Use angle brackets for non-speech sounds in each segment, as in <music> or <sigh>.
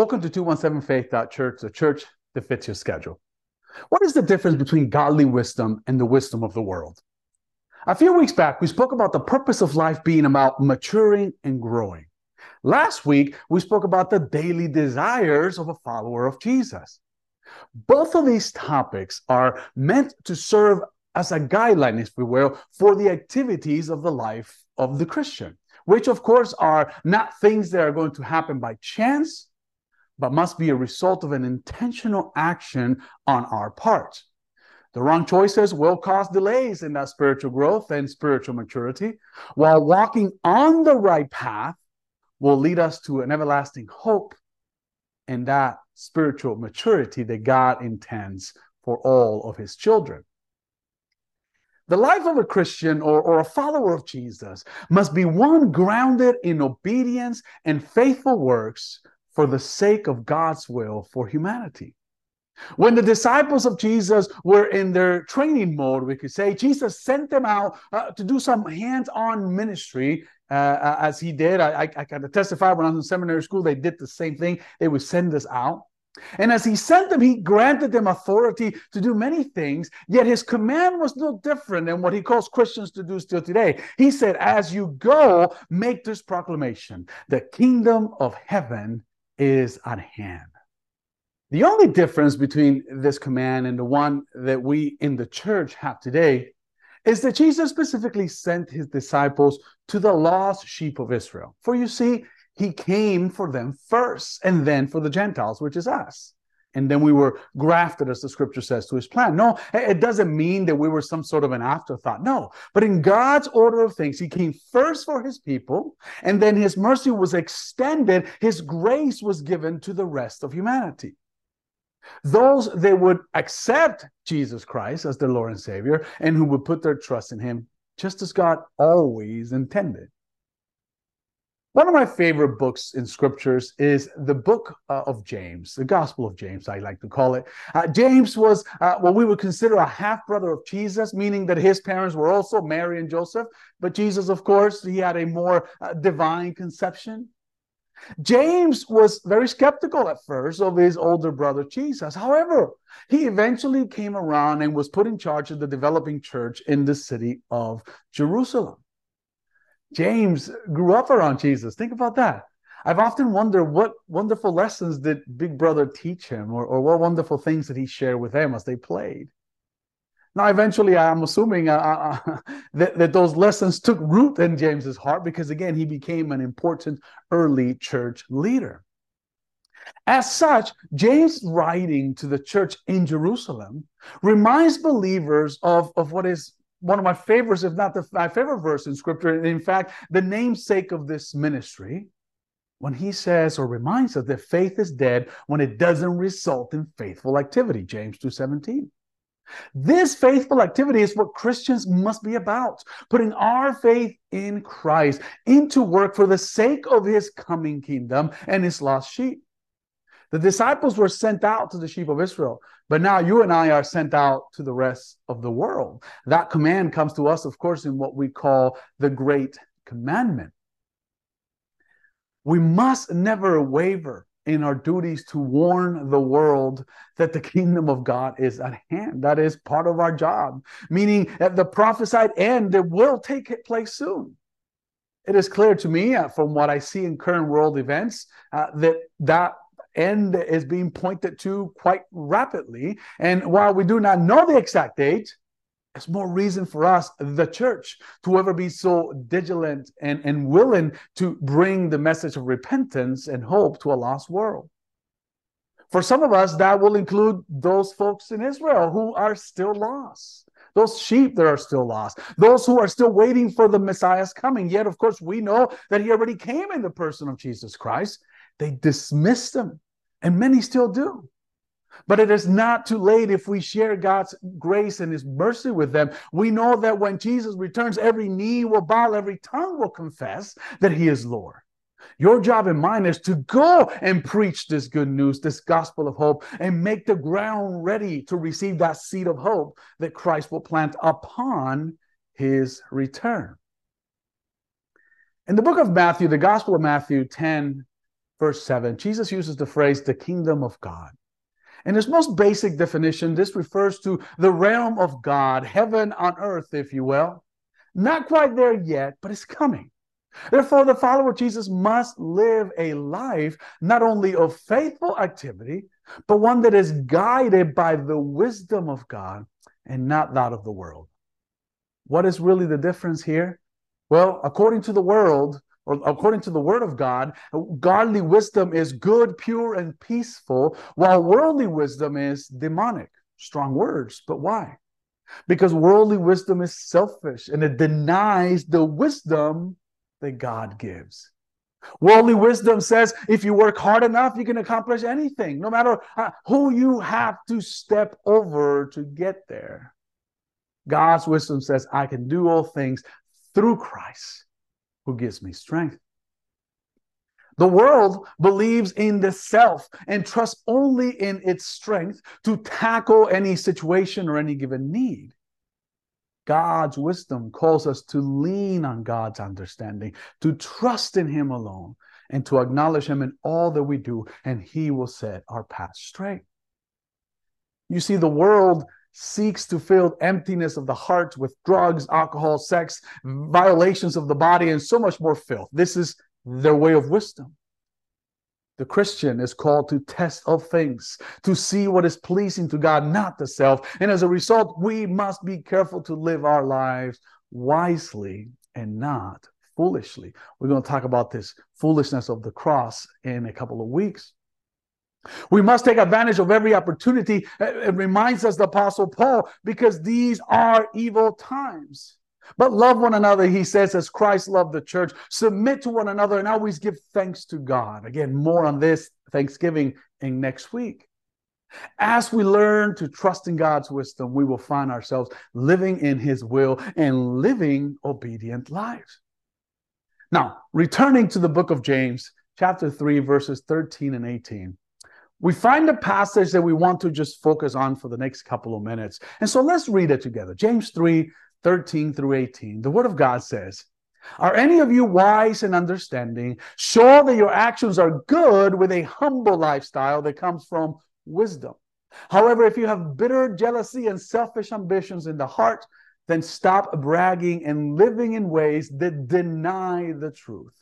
Welcome to 217 Church, the church that fits your schedule. What is the difference between godly wisdom and the wisdom of the world? A few weeks back, we spoke about the purpose of life being about maturing and growing. Last week, we spoke about the daily desires of a follower of Jesus. Both of these topics are meant to serve as a guideline, if we will, for the activities of the life of the Christian, which, of course, are not things that are going to happen by chance, but must be a result of an intentional action on our part. The wrong choices will cause delays in that spiritual growth and spiritual maturity, while walking on the right path will lead us to an everlasting hope and that spiritual maturity that God intends for all of his children. The life of a Christian or, or a follower of Jesus must be one grounded in obedience and faithful works for the sake of God's will for humanity. When the disciples of Jesus were in their training mode, we could say Jesus sent them out uh, to do some hands on ministry uh, uh, as he did. I, I, I got to testify when I was in seminary school, they did the same thing. They would send us out. And as he sent them, he granted them authority to do many things, yet his command was no different than what he calls Christians to do still today. He said, As you go, make this proclamation the kingdom of heaven is at hand. The only difference between this command and the one that we in the church have today is that Jesus specifically sent his disciples to the lost sheep of Israel. For you see, he came for them first and then for the Gentiles, which is us and then we were grafted, as the scripture says, to his plan. No, it doesn't mean that we were some sort of an afterthought. No, but in God's order of things, he came first for his people, and then his mercy was extended, his grace was given to the rest of humanity. Those that would accept Jesus Christ as their Lord and Savior and who would put their trust in him, just as God always intended. One of my favorite books in scriptures is the book uh, of James, the Gospel of James, I like to call it. Uh, James was uh, what we would consider a half brother of Jesus, meaning that his parents were also Mary and Joseph. But Jesus, of course, he had a more uh, divine conception. James was very skeptical at first of his older brother Jesus. However, he eventually came around and was put in charge of the developing church in the city of Jerusalem. James grew up around Jesus. Think about that. I've often wondered what wonderful lessons did Big Brother teach him, or, or what wonderful things did he share with them as they played. Now, eventually, I'm assuming uh, uh, uh <laughs> that, that those lessons took root in James's heart because, again, he became an important early church leader. As such, James' writing to the church in Jerusalem reminds believers of, of what is one of my favorites, if not the, my favorite verse in scripture. In fact, the namesake of this ministry, when he says or reminds us that faith is dead when it doesn't result in faithful activity, James 2:17. This faithful activity is what Christians must be about, putting our faith in Christ into work for the sake of his coming kingdom and his lost sheep. The disciples were sent out to the sheep of Israel, but now you and I are sent out to the rest of the world. That command comes to us, of course, in what we call the Great Commandment. We must never waver in our duties to warn the world that the kingdom of God is at hand. That is part of our job, meaning at the prophesied end that will take place soon. It is clear to me uh, from what I see in current world events uh, that that end is being pointed to quite rapidly. And while we do not know the exact date, it's more reason for us, the church, to ever be so vigilant and, and willing to bring the message of repentance and hope to a lost world. For some of us, that will include those folks in Israel who are still lost, those sheep that are still lost, those who are still waiting for the Messiah's coming. Yet, of course, we know that he already came in the person of Jesus Christ. They dismissed him, and many still do. But it is not too late if we share God's grace and His mercy with them. We know that when Jesus returns, every knee will bow, every tongue will confess that He is Lord. Your job and mine is to go and preach this good news, this gospel of hope, and make the ground ready to receive that seed of hope that Christ will plant upon His return. In the book of Matthew, the Gospel of Matthew 10 verse 7, Jesus uses the phrase the kingdom of God. In its most basic definition, this refers to the realm of God, heaven on earth, if you will. Not quite there yet, but it's coming. Therefore, the follower of Jesus must live a life not only of faithful activity, but one that is guided by the wisdom of God and not that of the world. What is really the difference here? Well, according to the world, or according to the word of God, godly wisdom is good, pure, and peaceful, while worldly wisdom is demonic. Strong words, but why? Because worldly wisdom is selfish and it denies the wisdom that God gives. Worldly wisdom says if you work hard enough, you can accomplish anything, no matter uh, who you have to step over to get there. God's wisdom says, I can do all things through Christ who gives me strength. The world believes in the self and trusts only in its strength to tackle any situation or any given need. God's wisdom calls us to lean on God's understanding, to trust in Him alone, and to acknowledge Him in all that we do, and He will set our path straight. You see, the world seeks to fill emptiness of the heart with drugs, alcohol, sex, violations of the body, and so much more filth. This is their way of wisdom. The Christian is called to test all things, to see what is pleasing to God, not the self. And as a result, we must be careful to live our lives wisely and not foolishly. We're going to talk about this foolishness of the cross in a couple of weeks. We must take advantage of every opportunity. It reminds us the Apostle Paul, because these are evil times. But love one another, he says, as Christ loved the church. Submit to one another and always give thanks to God. Again, more on this Thanksgiving in next week. As we learn to trust in God's wisdom, we will find ourselves living in his will and living obedient lives. Now, returning to the book of James, chapter 3, verses 13 and 18 we find a passage that we want to just focus on for the next couple of minutes. And so let's read it together. James 3 13 through 18. The word of God says, Are any of you wise and understanding? Show that your actions are good with a humble lifestyle that comes from wisdom. However, if you have bitter jealousy and selfish ambitions in the heart, then stop bragging and living in ways that deny the truth.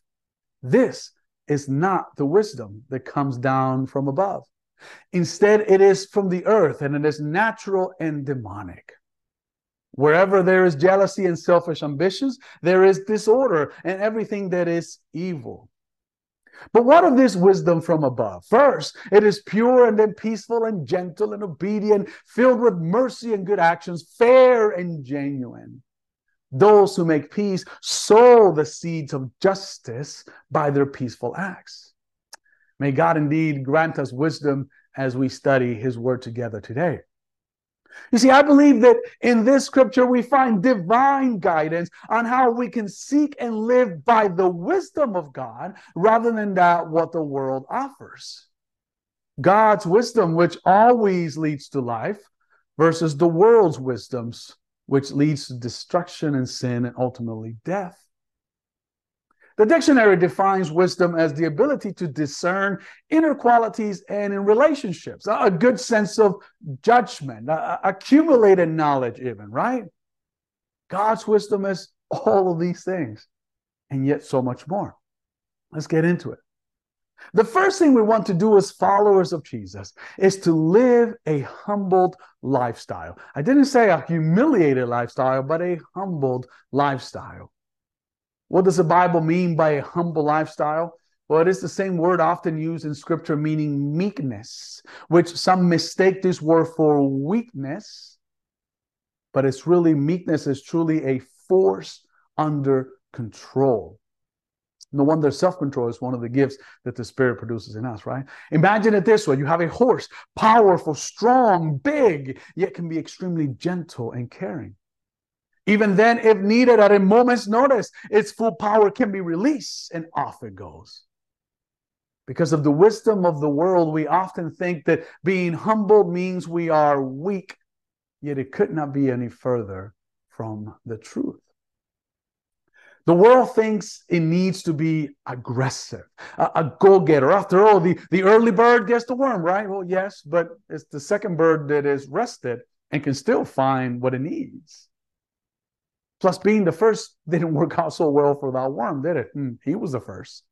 This is not the wisdom that comes down from above. Instead, it is from the earth and it is natural and demonic. Wherever there is jealousy and selfish ambitions, there is disorder and everything that is evil. But what of this wisdom from above? First, it is pure and then peaceful and gentle and obedient, filled with mercy and good actions, fair and genuine. Those who make peace sow the seeds of justice by their peaceful acts. May God indeed grant us wisdom as we study his word together today. You see, I believe that in this scripture we find divine guidance on how we can seek and live by the wisdom of God rather than that what the world offers. God's wisdom, which always leads to life, versus the world's wisdoms, which leads to destruction and sin and ultimately death. The dictionary defines wisdom as the ability to discern inner qualities and in relationships, a good sense of judgment, accumulated knowledge, even, right? God's wisdom is all of these things and yet so much more. Let's get into it. The first thing we want to do as followers of Jesus is to live a humbled lifestyle. I didn't say a humiliated lifestyle, but a humbled lifestyle. What does the Bible mean by a humble lifestyle? Well, it is the same word often used in scripture, meaning meekness, which some mistake this word for weakness, but it's really meekness is truly a force under control. No wonder self control is one of the gifts that the Spirit produces in us, right? Imagine it this way you have a horse, powerful, strong, big, yet can be extremely gentle and caring. Even then, if needed at a moment's notice, its full power can be released and off it goes. Because of the wisdom of the world, we often think that being humble means we are weak, yet it could not be any further from the truth. The world thinks it needs to be aggressive, a, a go getter. After all, the, the early bird gets the worm, right? Well, yes, but it's the second bird that is rested and can still find what it needs. Plus, being the first <laughs> didn't work out so well for that worm, did it? Hmm, he was the first.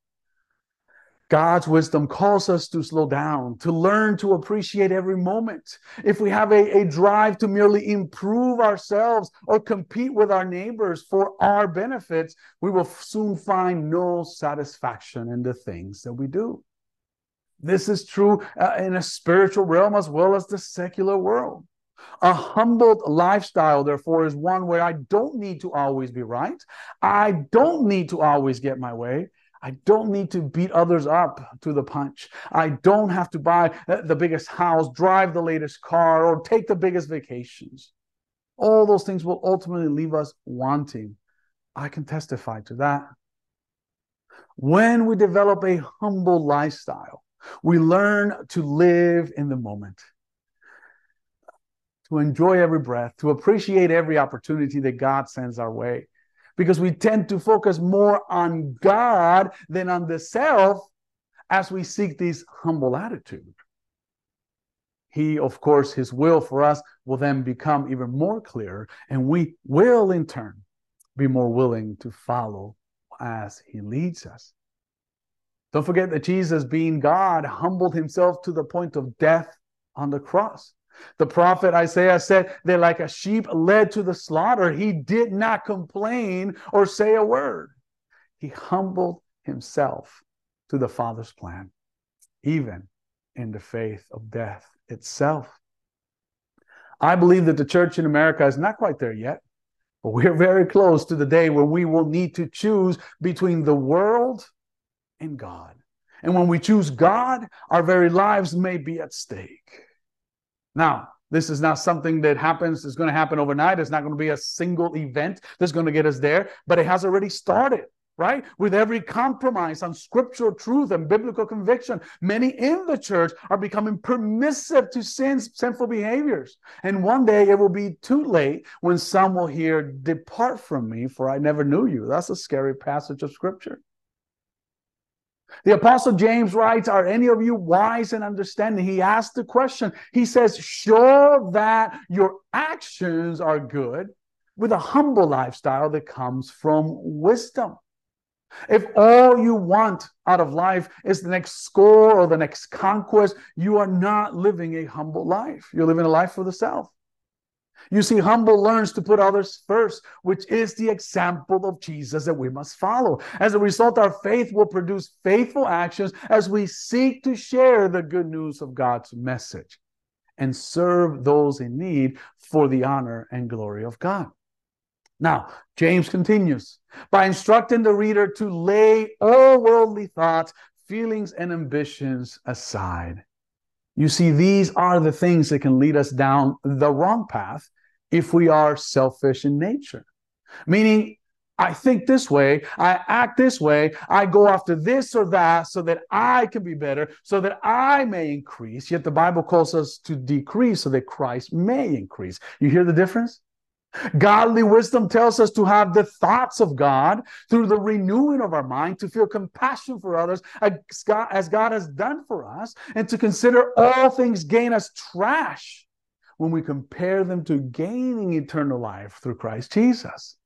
God's wisdom calls us to slow down, to learn to appreciate every moment. If we have a, a drive to merely improve ourselves or compete with our neighbors for our benefits, we will soon find no satisfaction in the things that we do. This is true uh, in a spiritual realm as well as the secular world. A humbled lifestyle, therefore, is one where I don't need to always be right. I don't need to always get my way. I don't need to beat others up to the punch. I don't have to buy uh, the biggest house, drive the latest car, or take the biggest vacations. All those things will ultimately leave us wanting. I can testify to that. When we develop a humble lifestyle, we learn to live in the moment, to enjoy every breath, to appreciate every opportunity that God sends our way because we tend to focus more on God than on the self as we seek this humble attitude. He, of course, his will for us will then become even more clear, and we will in turn be more willing to follow as he leads us. Don't forget that Jesus, being God, humbled himself to the point of death on the cross. The prophet Isaiah said that, like a sheep led to the slaughter, he did not complain or say a word. He humbled himself to the Father's plan, even in the faith of death itself. I believe that the church in America is not quite there yet, but we're very close to the day where we will need to choose between the world and God. And when we choose God, our very lives may be at stake. Now, this is not something that happens, it's going to happen overnight. It's not going to be a single event that's going to get us there, but it has already started, right? With every compromise on scriptural truth and biblical conviction, many in the church are becoming permissive to sins, sinful behaviors. And one day it will be too late when some will hear, Depart from me, for I never knew you. That's a scary passage of scripture. The Apostle James writes, Are any of you wise and understanding? He asks the question. He says, Show that your actions are good with a humble lifestyle that comes from wisdom. If all you want out of life is the next score or the next conquest, you are not living a humble life. You're living a life for the self. You see, humble learns to put others first, which is the example of Jesus that we must follow. As a result, our faith will produce faithful actions as we seek to share the good news of God's message and serve those in need for the honor and glory of God. Now, James continues by instructing the reader to lay all worldly thoughts, feelings, and ambitions aside you see, these are the things that can lead us down the wrong path if we are selfish in nature. Meaning, I think this way, I act this way, I go after this or that so that I can be better, so that I may increase. Yet the Bible calls us to decrease so that Christ may increase. You hear the difference? Godly wisdom tells us to have the thoughts of God through the renewing of our mind, to feel compassion for others as God, as God has done for us, and to consider all things gain as trash when we compare them to gaining eternal life through Christ Jesus.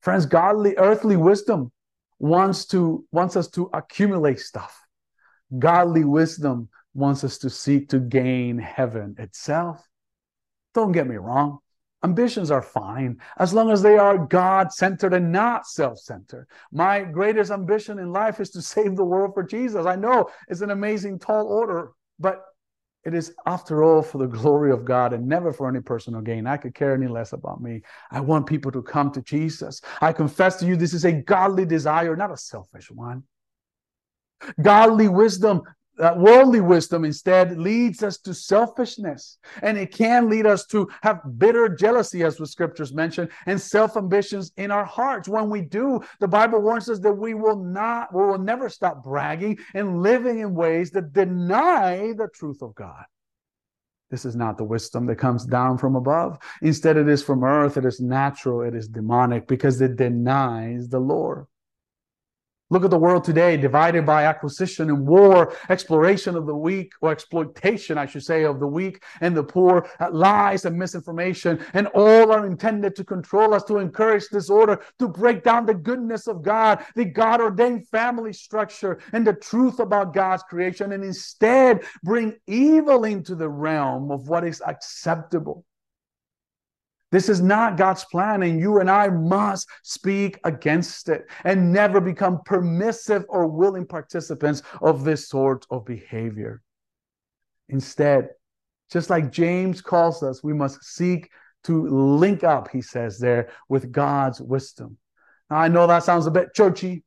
Friends, godly earthly wisdom wants to wants us to accumulate stuff. Godly wisdom wants us to seek to gain heaven itself. Don't get me wrong. Ambitions are fine as long as they are God centered and not self centered. My greatest ambition in life is to save the world for Jesus. I know it's an amazing, tall order, but it is, after all, for the glory of God and never for any personal gain. I could care any less about me. I want people to come to Jesus. I confess to you, this is a godly desire, not a selfish one. Godly wisdom uh, worldly wisdom instead leads us to selfishness. And it can lead us to have bitter jealousy as the scriptures mention and self-ambitions in our hearts. When we do the bible warns us that we will not we will never stop bragging and living in ways that deny the truth of god. This is not the wisdom that comes down from above. Instead, it is from earth, it is natural, it is demonic because it denies the Lord. Look at the world today, divided by acquisition and war, exploration of the weak, or exploitation, I should say, of the weak and the poor, lies and misinformation, and all are intended to control us, to encourage disorder, to break down the goodness of God, the God ordained family structure, and the truth about God's creation, and instead bring evil into the realm of what is acceptable. This is not God's plan, and you and I must speak against it and never become permissive or willing participants of this sort of behavior. Instead, just like James calls us, we must seek to link up, he says there, with God's wisdom. Now, I know that sounds a bit churchy,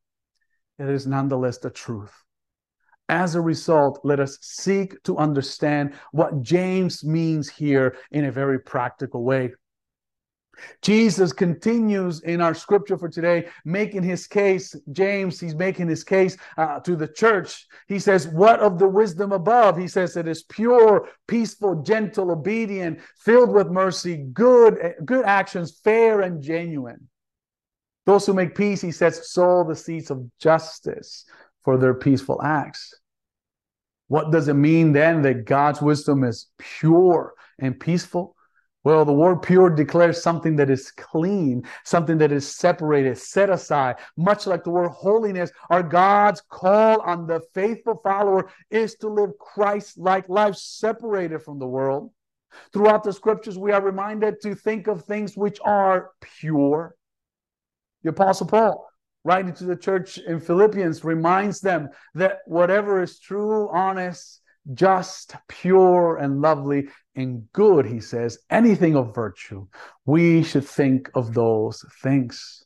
it is nonetheless the truth. As a result, let us seek to understand what James means here in a very practical way. Jesus continues in our scripture for today, making his case. James, he's making his case uh, to the church. He says, What of the wisdom above? He says, It is pure, peaceful, gentle, obedient, filled with mercy, good, good actions, fair and genuine. Those who make peace, he says, sow the seeds of justice for their peaceful acts. What does it mean then that God's wisdom is pure and peaceful? Well, the word pure declares something that is clean, something that is separated, set aside. Much like the word holiness, our God's call on the faithful follower is to live Christ like life separated from the world. Throughout the scriptures, we are reminded to think of things which are pure. The Apostle Paul, writing to the church in Philippians, reminds them that whatever is true, honest, just, pure, and lovely, and good, he says, anything of virtue, we should think of those things.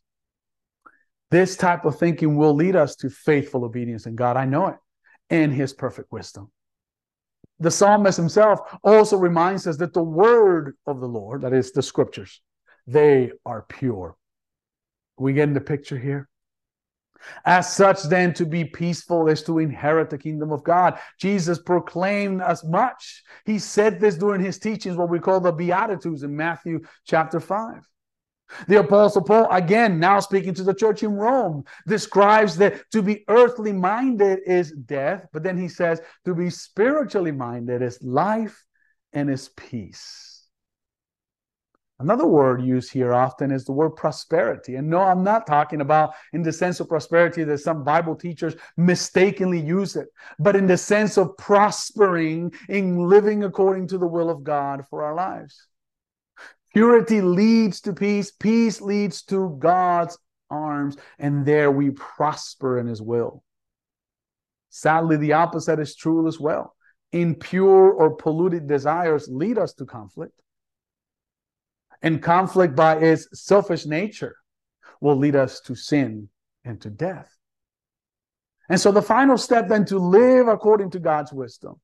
This type of thinking will lead us to faithful obedience in God. I know it, and his perfect wisdom. The psalmist himself also reminds us that the word of the Lord, that is the scriptures, they are pure. We get in the picture here. As such, then, to be peaceful is to inherit the kingdom of God. Jesus proclaimed as much. He said this during his teachings, what we call the Beatitudes in Matthew chapter 5. The Apostle Paul, again, now speaking to the church in Rome, describes that to be earthly minded is death, but then he says to be spiritually minded is life and is peace. Another word used here often is the word prosperity. And no, I'm not talking about in the sense of prosperity that some Bible teachers mistakenly use it, but in the sense of prospering in living according to the will of God for our lives. Purity leads to peace, peace leads to God's arms, and there we prosper in His will. Sadly, the opposite is true as well. Impure or polluted desires lead us to conflict and conflict by its selfish nature will lead us to sin and to death. And so the final step then to live according to God's wisdom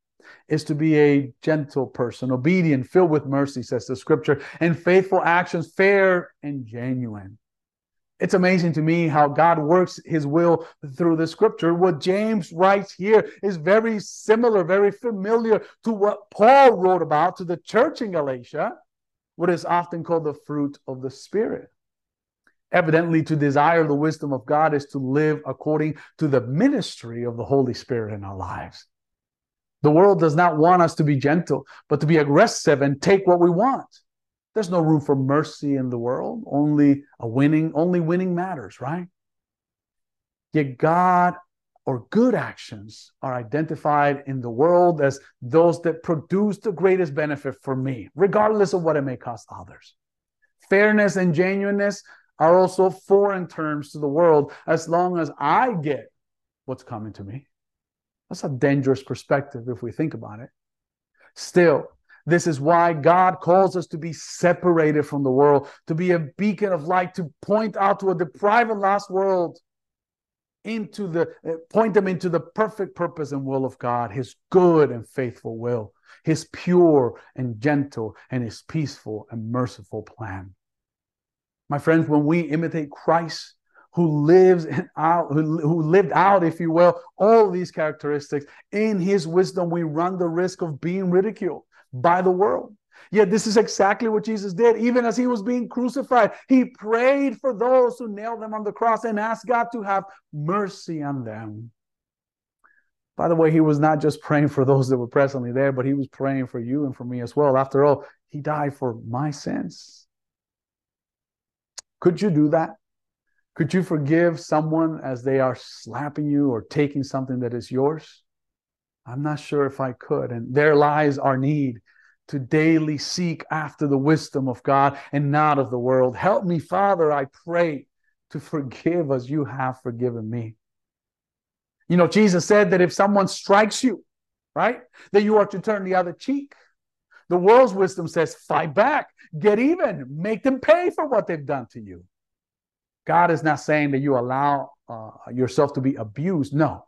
is to be a gentle person, obedient, filled with mercy, says the scripture, and faithful actions, fair and genuine. It's amazing to me how God works his will through the scripture. What James writes here is very similar, very familiar to what Paul wrote about to the church in Galatia what is often called the fruit of the Spirit. Evidently, to desire the wisdom of God is to live according to the ministry of the Holy Spirit in our lives. The world does not want us to be gentle, but to be aggressive and take what we want. There's no room for mercy in the world. Only a winning, only winning matters, right? Yet God or good actions are identified in the world as those that produce the greatest benefit for me, regardless of what it may cost others. Fairness and genuineness are also foreign terms to the world as long as I get what's coming to me. That's a dangerous perspective if we think about it. Still, this is why God calls us to be separated from the world, to be a beacon of light, to point out to a deprived and lost world into the uh, point them into the perfect purpose and will of God, his good and faithful will, his pure and gentle and his peaceful and merciful plan. My friends, when we imitate Christ, who lives out, who, who lived out, if you will, all these characteristics, in his wisdom, we run the risk of being ridiculed by the world. Yet this is exactly what Jesus did. Even as he was being crucified, he prayed for those who nailed him on the cross and asked God to have mercy on them. By the way, he was not just praying for those that were presently there, but he was praying for you and for me as well. After all, he died for my sins. Could you do that? Could you forgive someone as they are slapping you or taking something that is yours? I'm not sure if I could. And there lies our need to daily seek after the wisdom of God and not of the world. Help me, Father, I pray, to forgive as you have forgiven me. You know, Jesus said that if someone strikes you, right, that you are to turn the other cheek. The world's wisdom says, fight back, get even, make them pay for what they've done to you. God is not saying that you allow uh, yourself to be abused. No.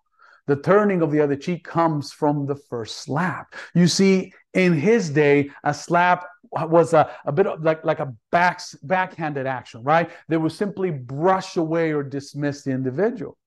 The turning of the other cheek comes from the first slap. You see, in his day, a slap was a, a bit of like, like a back, backhanded action, right? They would simply brush away or dismiss the individual.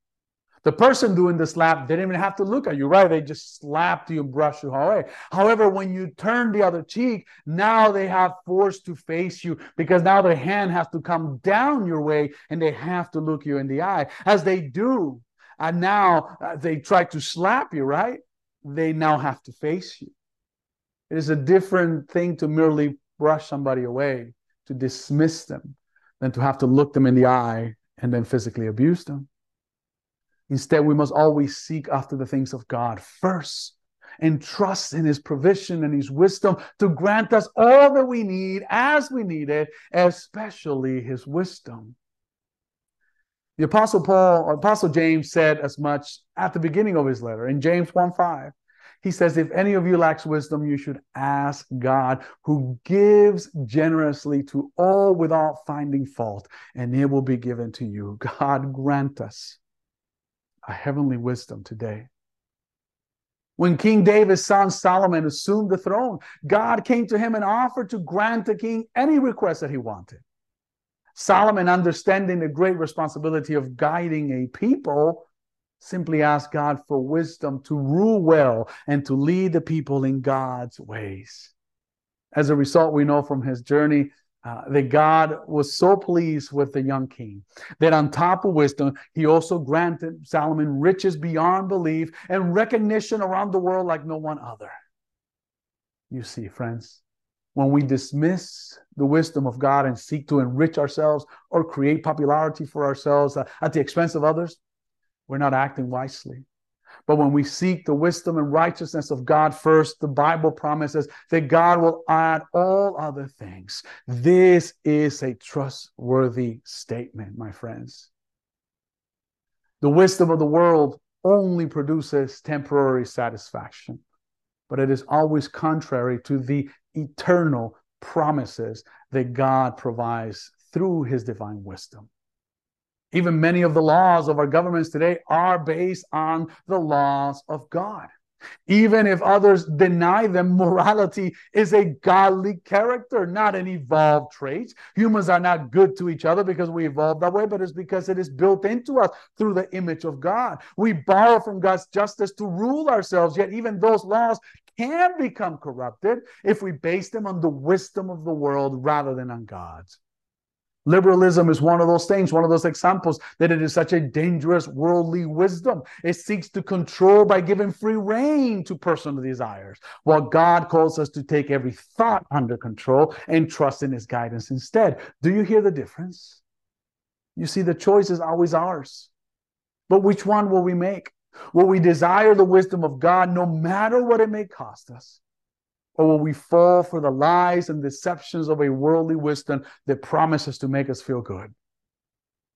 The person doing the slap didn't even have to look at you, right? They just slapped you and brushed you away. However, when you turn the other cheek, now they have force to face you because now their hand has to come down your way and they have to look you in the eye. As they do, and now uh, they try to slap you, right? They now have to face you. It is a different thing to merely brush somebody away, to dismiss them, than to have to look them in the eye and then physically abuse them. Instead, we must always seek after the things of God first and trust in his provision and his wisdom to grant us all that we need as we need it, especially his wisdom. The apostle Paul, or apostle James said as much at the beginning of his letter in James 1 5. He says, If any of you lacks wisdom, you should ask God, who gives generously to all without finding fault, and it will be given to you. God grant us a heavenly wisdom today. When King David's son Solomon assumed the throne, God came to him and offered to grant the king any request that he wanted. Solomon, understanding the great responsibility of guiding a people, simply ask God for wisdom to rule well and to lead the people in God's ways. As a result, we know from his journey uh, that God was so pleased with the young king that on top of wisdom, he also granted Solomon riches beyond belief and recognition around the world like no one other. You see, friends, when we dismiss the wisdom of God and seek to enrich ourselves or create popularity for ourselves uh, at the expense of others, we're not acting wisely. But when we seek the wisdom and righteousness of God first, the Bible promises that God will add all other things. This is a trustworthy statement, my friends. The wisdom of the world only produces temporary satisfaction, but it is always contrary to the eternal promises that God provides through his divine wisdom. Even many of the laws of our governments today are based on the laws of God. Even if others deny them, morality is a godly character, not an evolved trait. Humans are not good to each other because we evolved that way, but it's because it is built into us through the image of God. We borrow from God's justice to rule ourselves, yet, even those laws can become corrupted if we base them on the wisdom of the world rather than on God's. Liberalism is one of those things, one of those examples that it is such a dangerous worldly wisdom. It seeks to control by giving free rein to personal desires, while God calls us to take every thought under control and trust in his guidance instead. Do you hear the difference? You see, the choice is always ours. But which one will we make? Will we desire the wisdom of God no matter what it may cost us? Or will we fall for the lies and deceptions of a worldly wisdom that promises to make us feel good?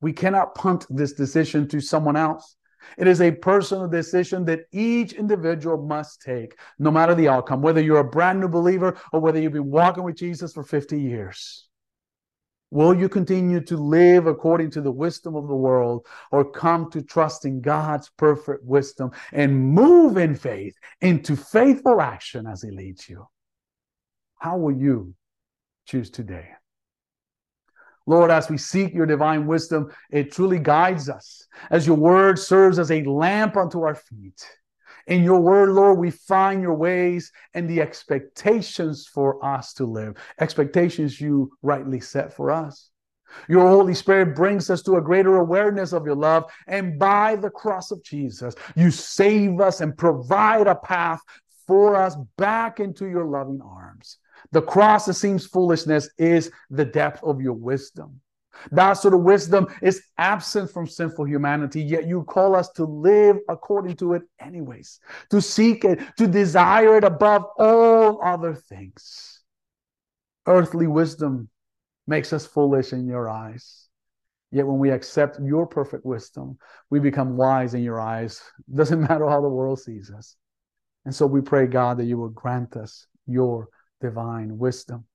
We cannot punt this decision to someone else. It is a personal decision that each individual must take, no matter the outcome, whether you're a brand new believer or whether you've been walking with Jesus for 50 years. Will you continue to live according to the wisdom of the world or come to trust in God's perfect wisdom and move in faith into faithful action as He leads you? How will you choose today? Lord, as we seek your divine wisdom, it truly guides us as your word serves as a lamp unto our feet In your word, Lord, we find your ways and the expectations for us to live, expectations you rightly set for us. Your Holy Spirit brings us to a greater awareness of your love. And by the cross of Jesus, you save us and provide a path for us back into your loving arms. The cross that seems foolishness is the depth of your wisdom. That sort of wisdom is absent from sinful humanity, yet you call us to live according to it anyways, to seek it, to desire it above all other things. Earthly wisdom makes us foolish in your eyes. Yet when we accept your perfect wisdom, we become wise in your eyes. <laughs> Doesn't matter how the world sees us. And so we pray, God, that you will grant us your divine wisdom.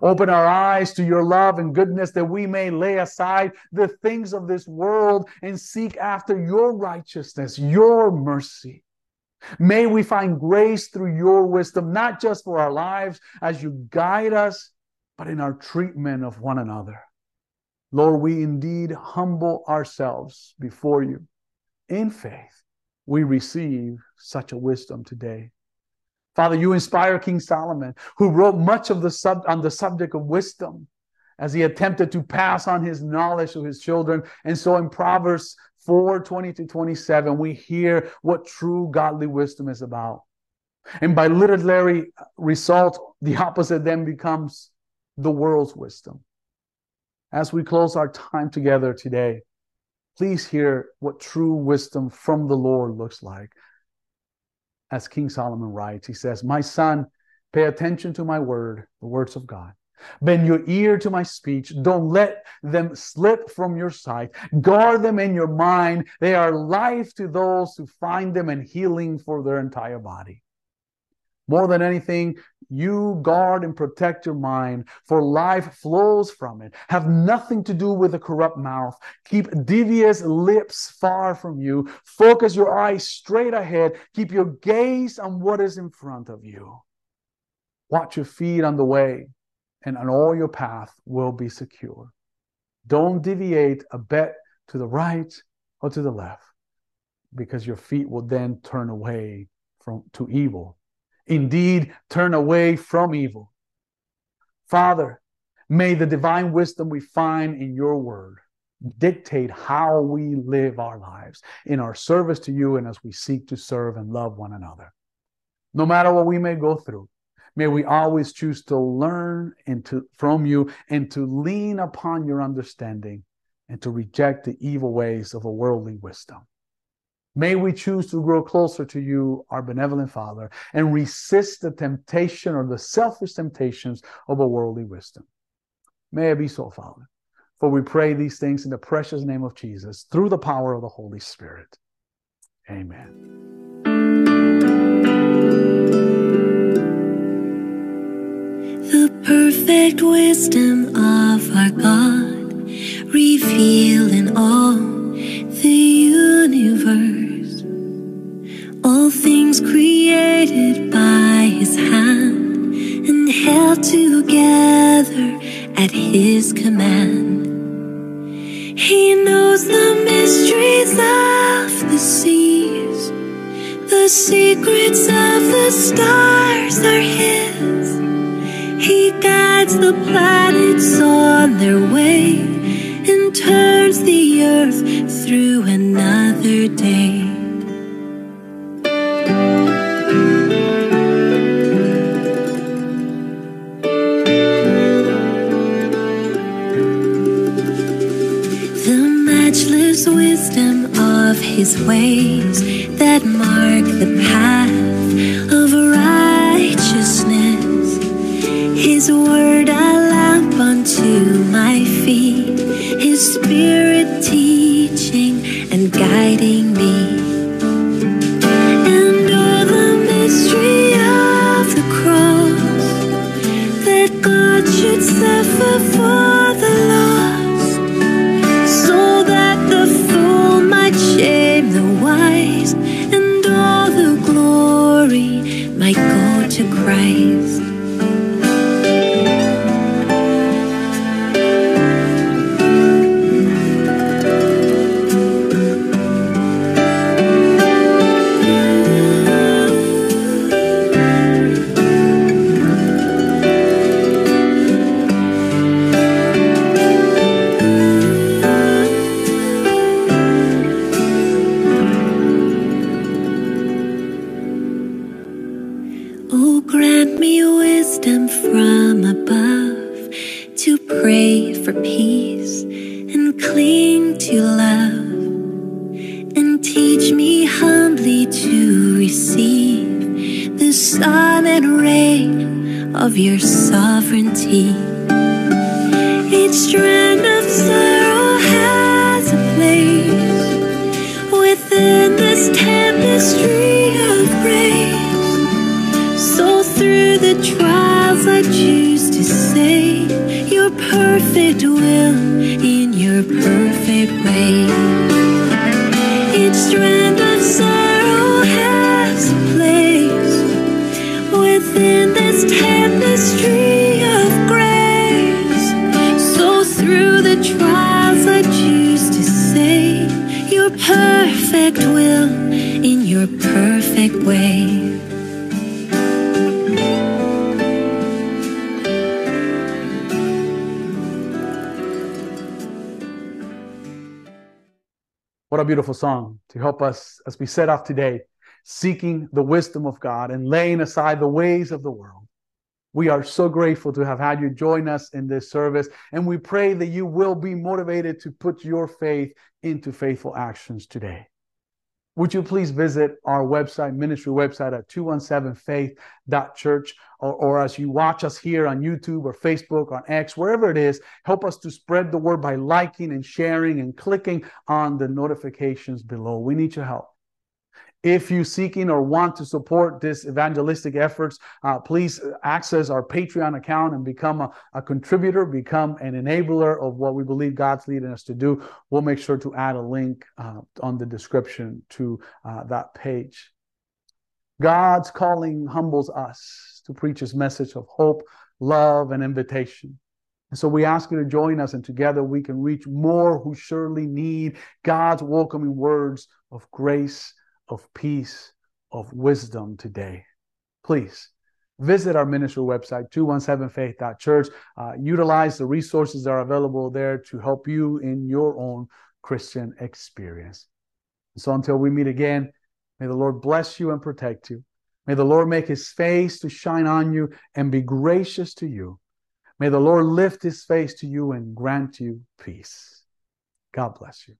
Open our eyes to your love and goodness that we may lay aside the things of this world and seek after your righteousness, your mercy. May we find grace through your wisdom, not just for our lives as you guide us, but in our treatment of one another. Lord, we indeed humble ourselves before you. In faith, we receive such a wisdom today. Father, you inspire King Solomon, who wrote much of the sub on the subject of wisdom as he attempted to pass on his knowledge to his children. And so in Proverbs 4 20 to 27, we hear what true godly wisdom is about. And by literary result, the opposite then becomes the world's wisdom. As we close our time together today, please hear what true wisdom from the Lord looks like as King Solomon writes. He says, My son, pay attention to my word, the words of God. Bend your ear to my speech. Don't let them slip from your sight. Guard them in your mind. They are life to those who find them and healing for their entire body. More than anything, you guard and protect your mind, for life flows from it. Have nothing to do with a corrupt mouth. Keep devious lips far from you. Focus your eyes straight ahead. Keep your gaze on what is in front of you. Watch your feet on the way, and on all your path will be secure. Don't deviate a bit to the right or to the left, because your feet will then turn away from to evil indeed turn away from evil. Father, may the divine wisdom we find in your word dictate how we live our lives in our service to you and as we seek to serve and love one another. No matter what we may go through, may we always choose to learn into, from you and to lean upon your understanding and to reject the evil ways of a worldly wisdom. May we choose to grow closer to you, our benevolent Father, and resist the temptation or the selfish temptations of a worldly wisdom. May it be so, Father. For we pray these things in the precious name of Jesus through the power of the Holy Spirit. Amen. The perfect wisdom of our God, revealed at his command. He knows the mysteries of the seas, the secrets of the stars are his. He guides the planets on their way and turns the earth spirit teaching pray for peace and cling to love. And teach me humbly to receive the silent rain of your sovereignty. Each strand of sorrow has a place within this tapestry of grace. So through the trials I choose to say perfect will in your perfect way. Each strand of sorrow has a place within this tapestry of grace. So through the trials I choose to say your perfect will in your perfect way. What a beautiful song to help us as we set off today, seeking the wisdom of God and laying aside the ways of the world. We are so grateful to have had you join us in this service, and we pray that you will be motivated to put your faith into faithful actions today. Would you please visit our website, ministry website at 217faith.church, or, or as you watch us here on YouTube or Facebook, on X, wherever it is, help us to spread the word by liking and sharing and clicking on the notifications below. We need your help. If you seeking or want to support this evangelistic efforts, uh, please access our Patreon account and become a, a, contributor, become an enabler of what we believe God's leading us to do. We'll make sure to add a link uh, on the description to uh, that page. God's calling humbles us to preach his message of hope, love, and invitation. And so we ask you to join us, and together we can reach more who surely need God's welcoming words of grace of peace, of wisdom today. Please visit our ministry website, 217faith.church. Uh, utilize the resources that are available there to help you in your own Christian experience. So until we meet again, may the Lord bless you and protect you. May the Lord make his face to shine on you and be gracious to you. May the Lord lift his face to you and grant you peace. God bless you.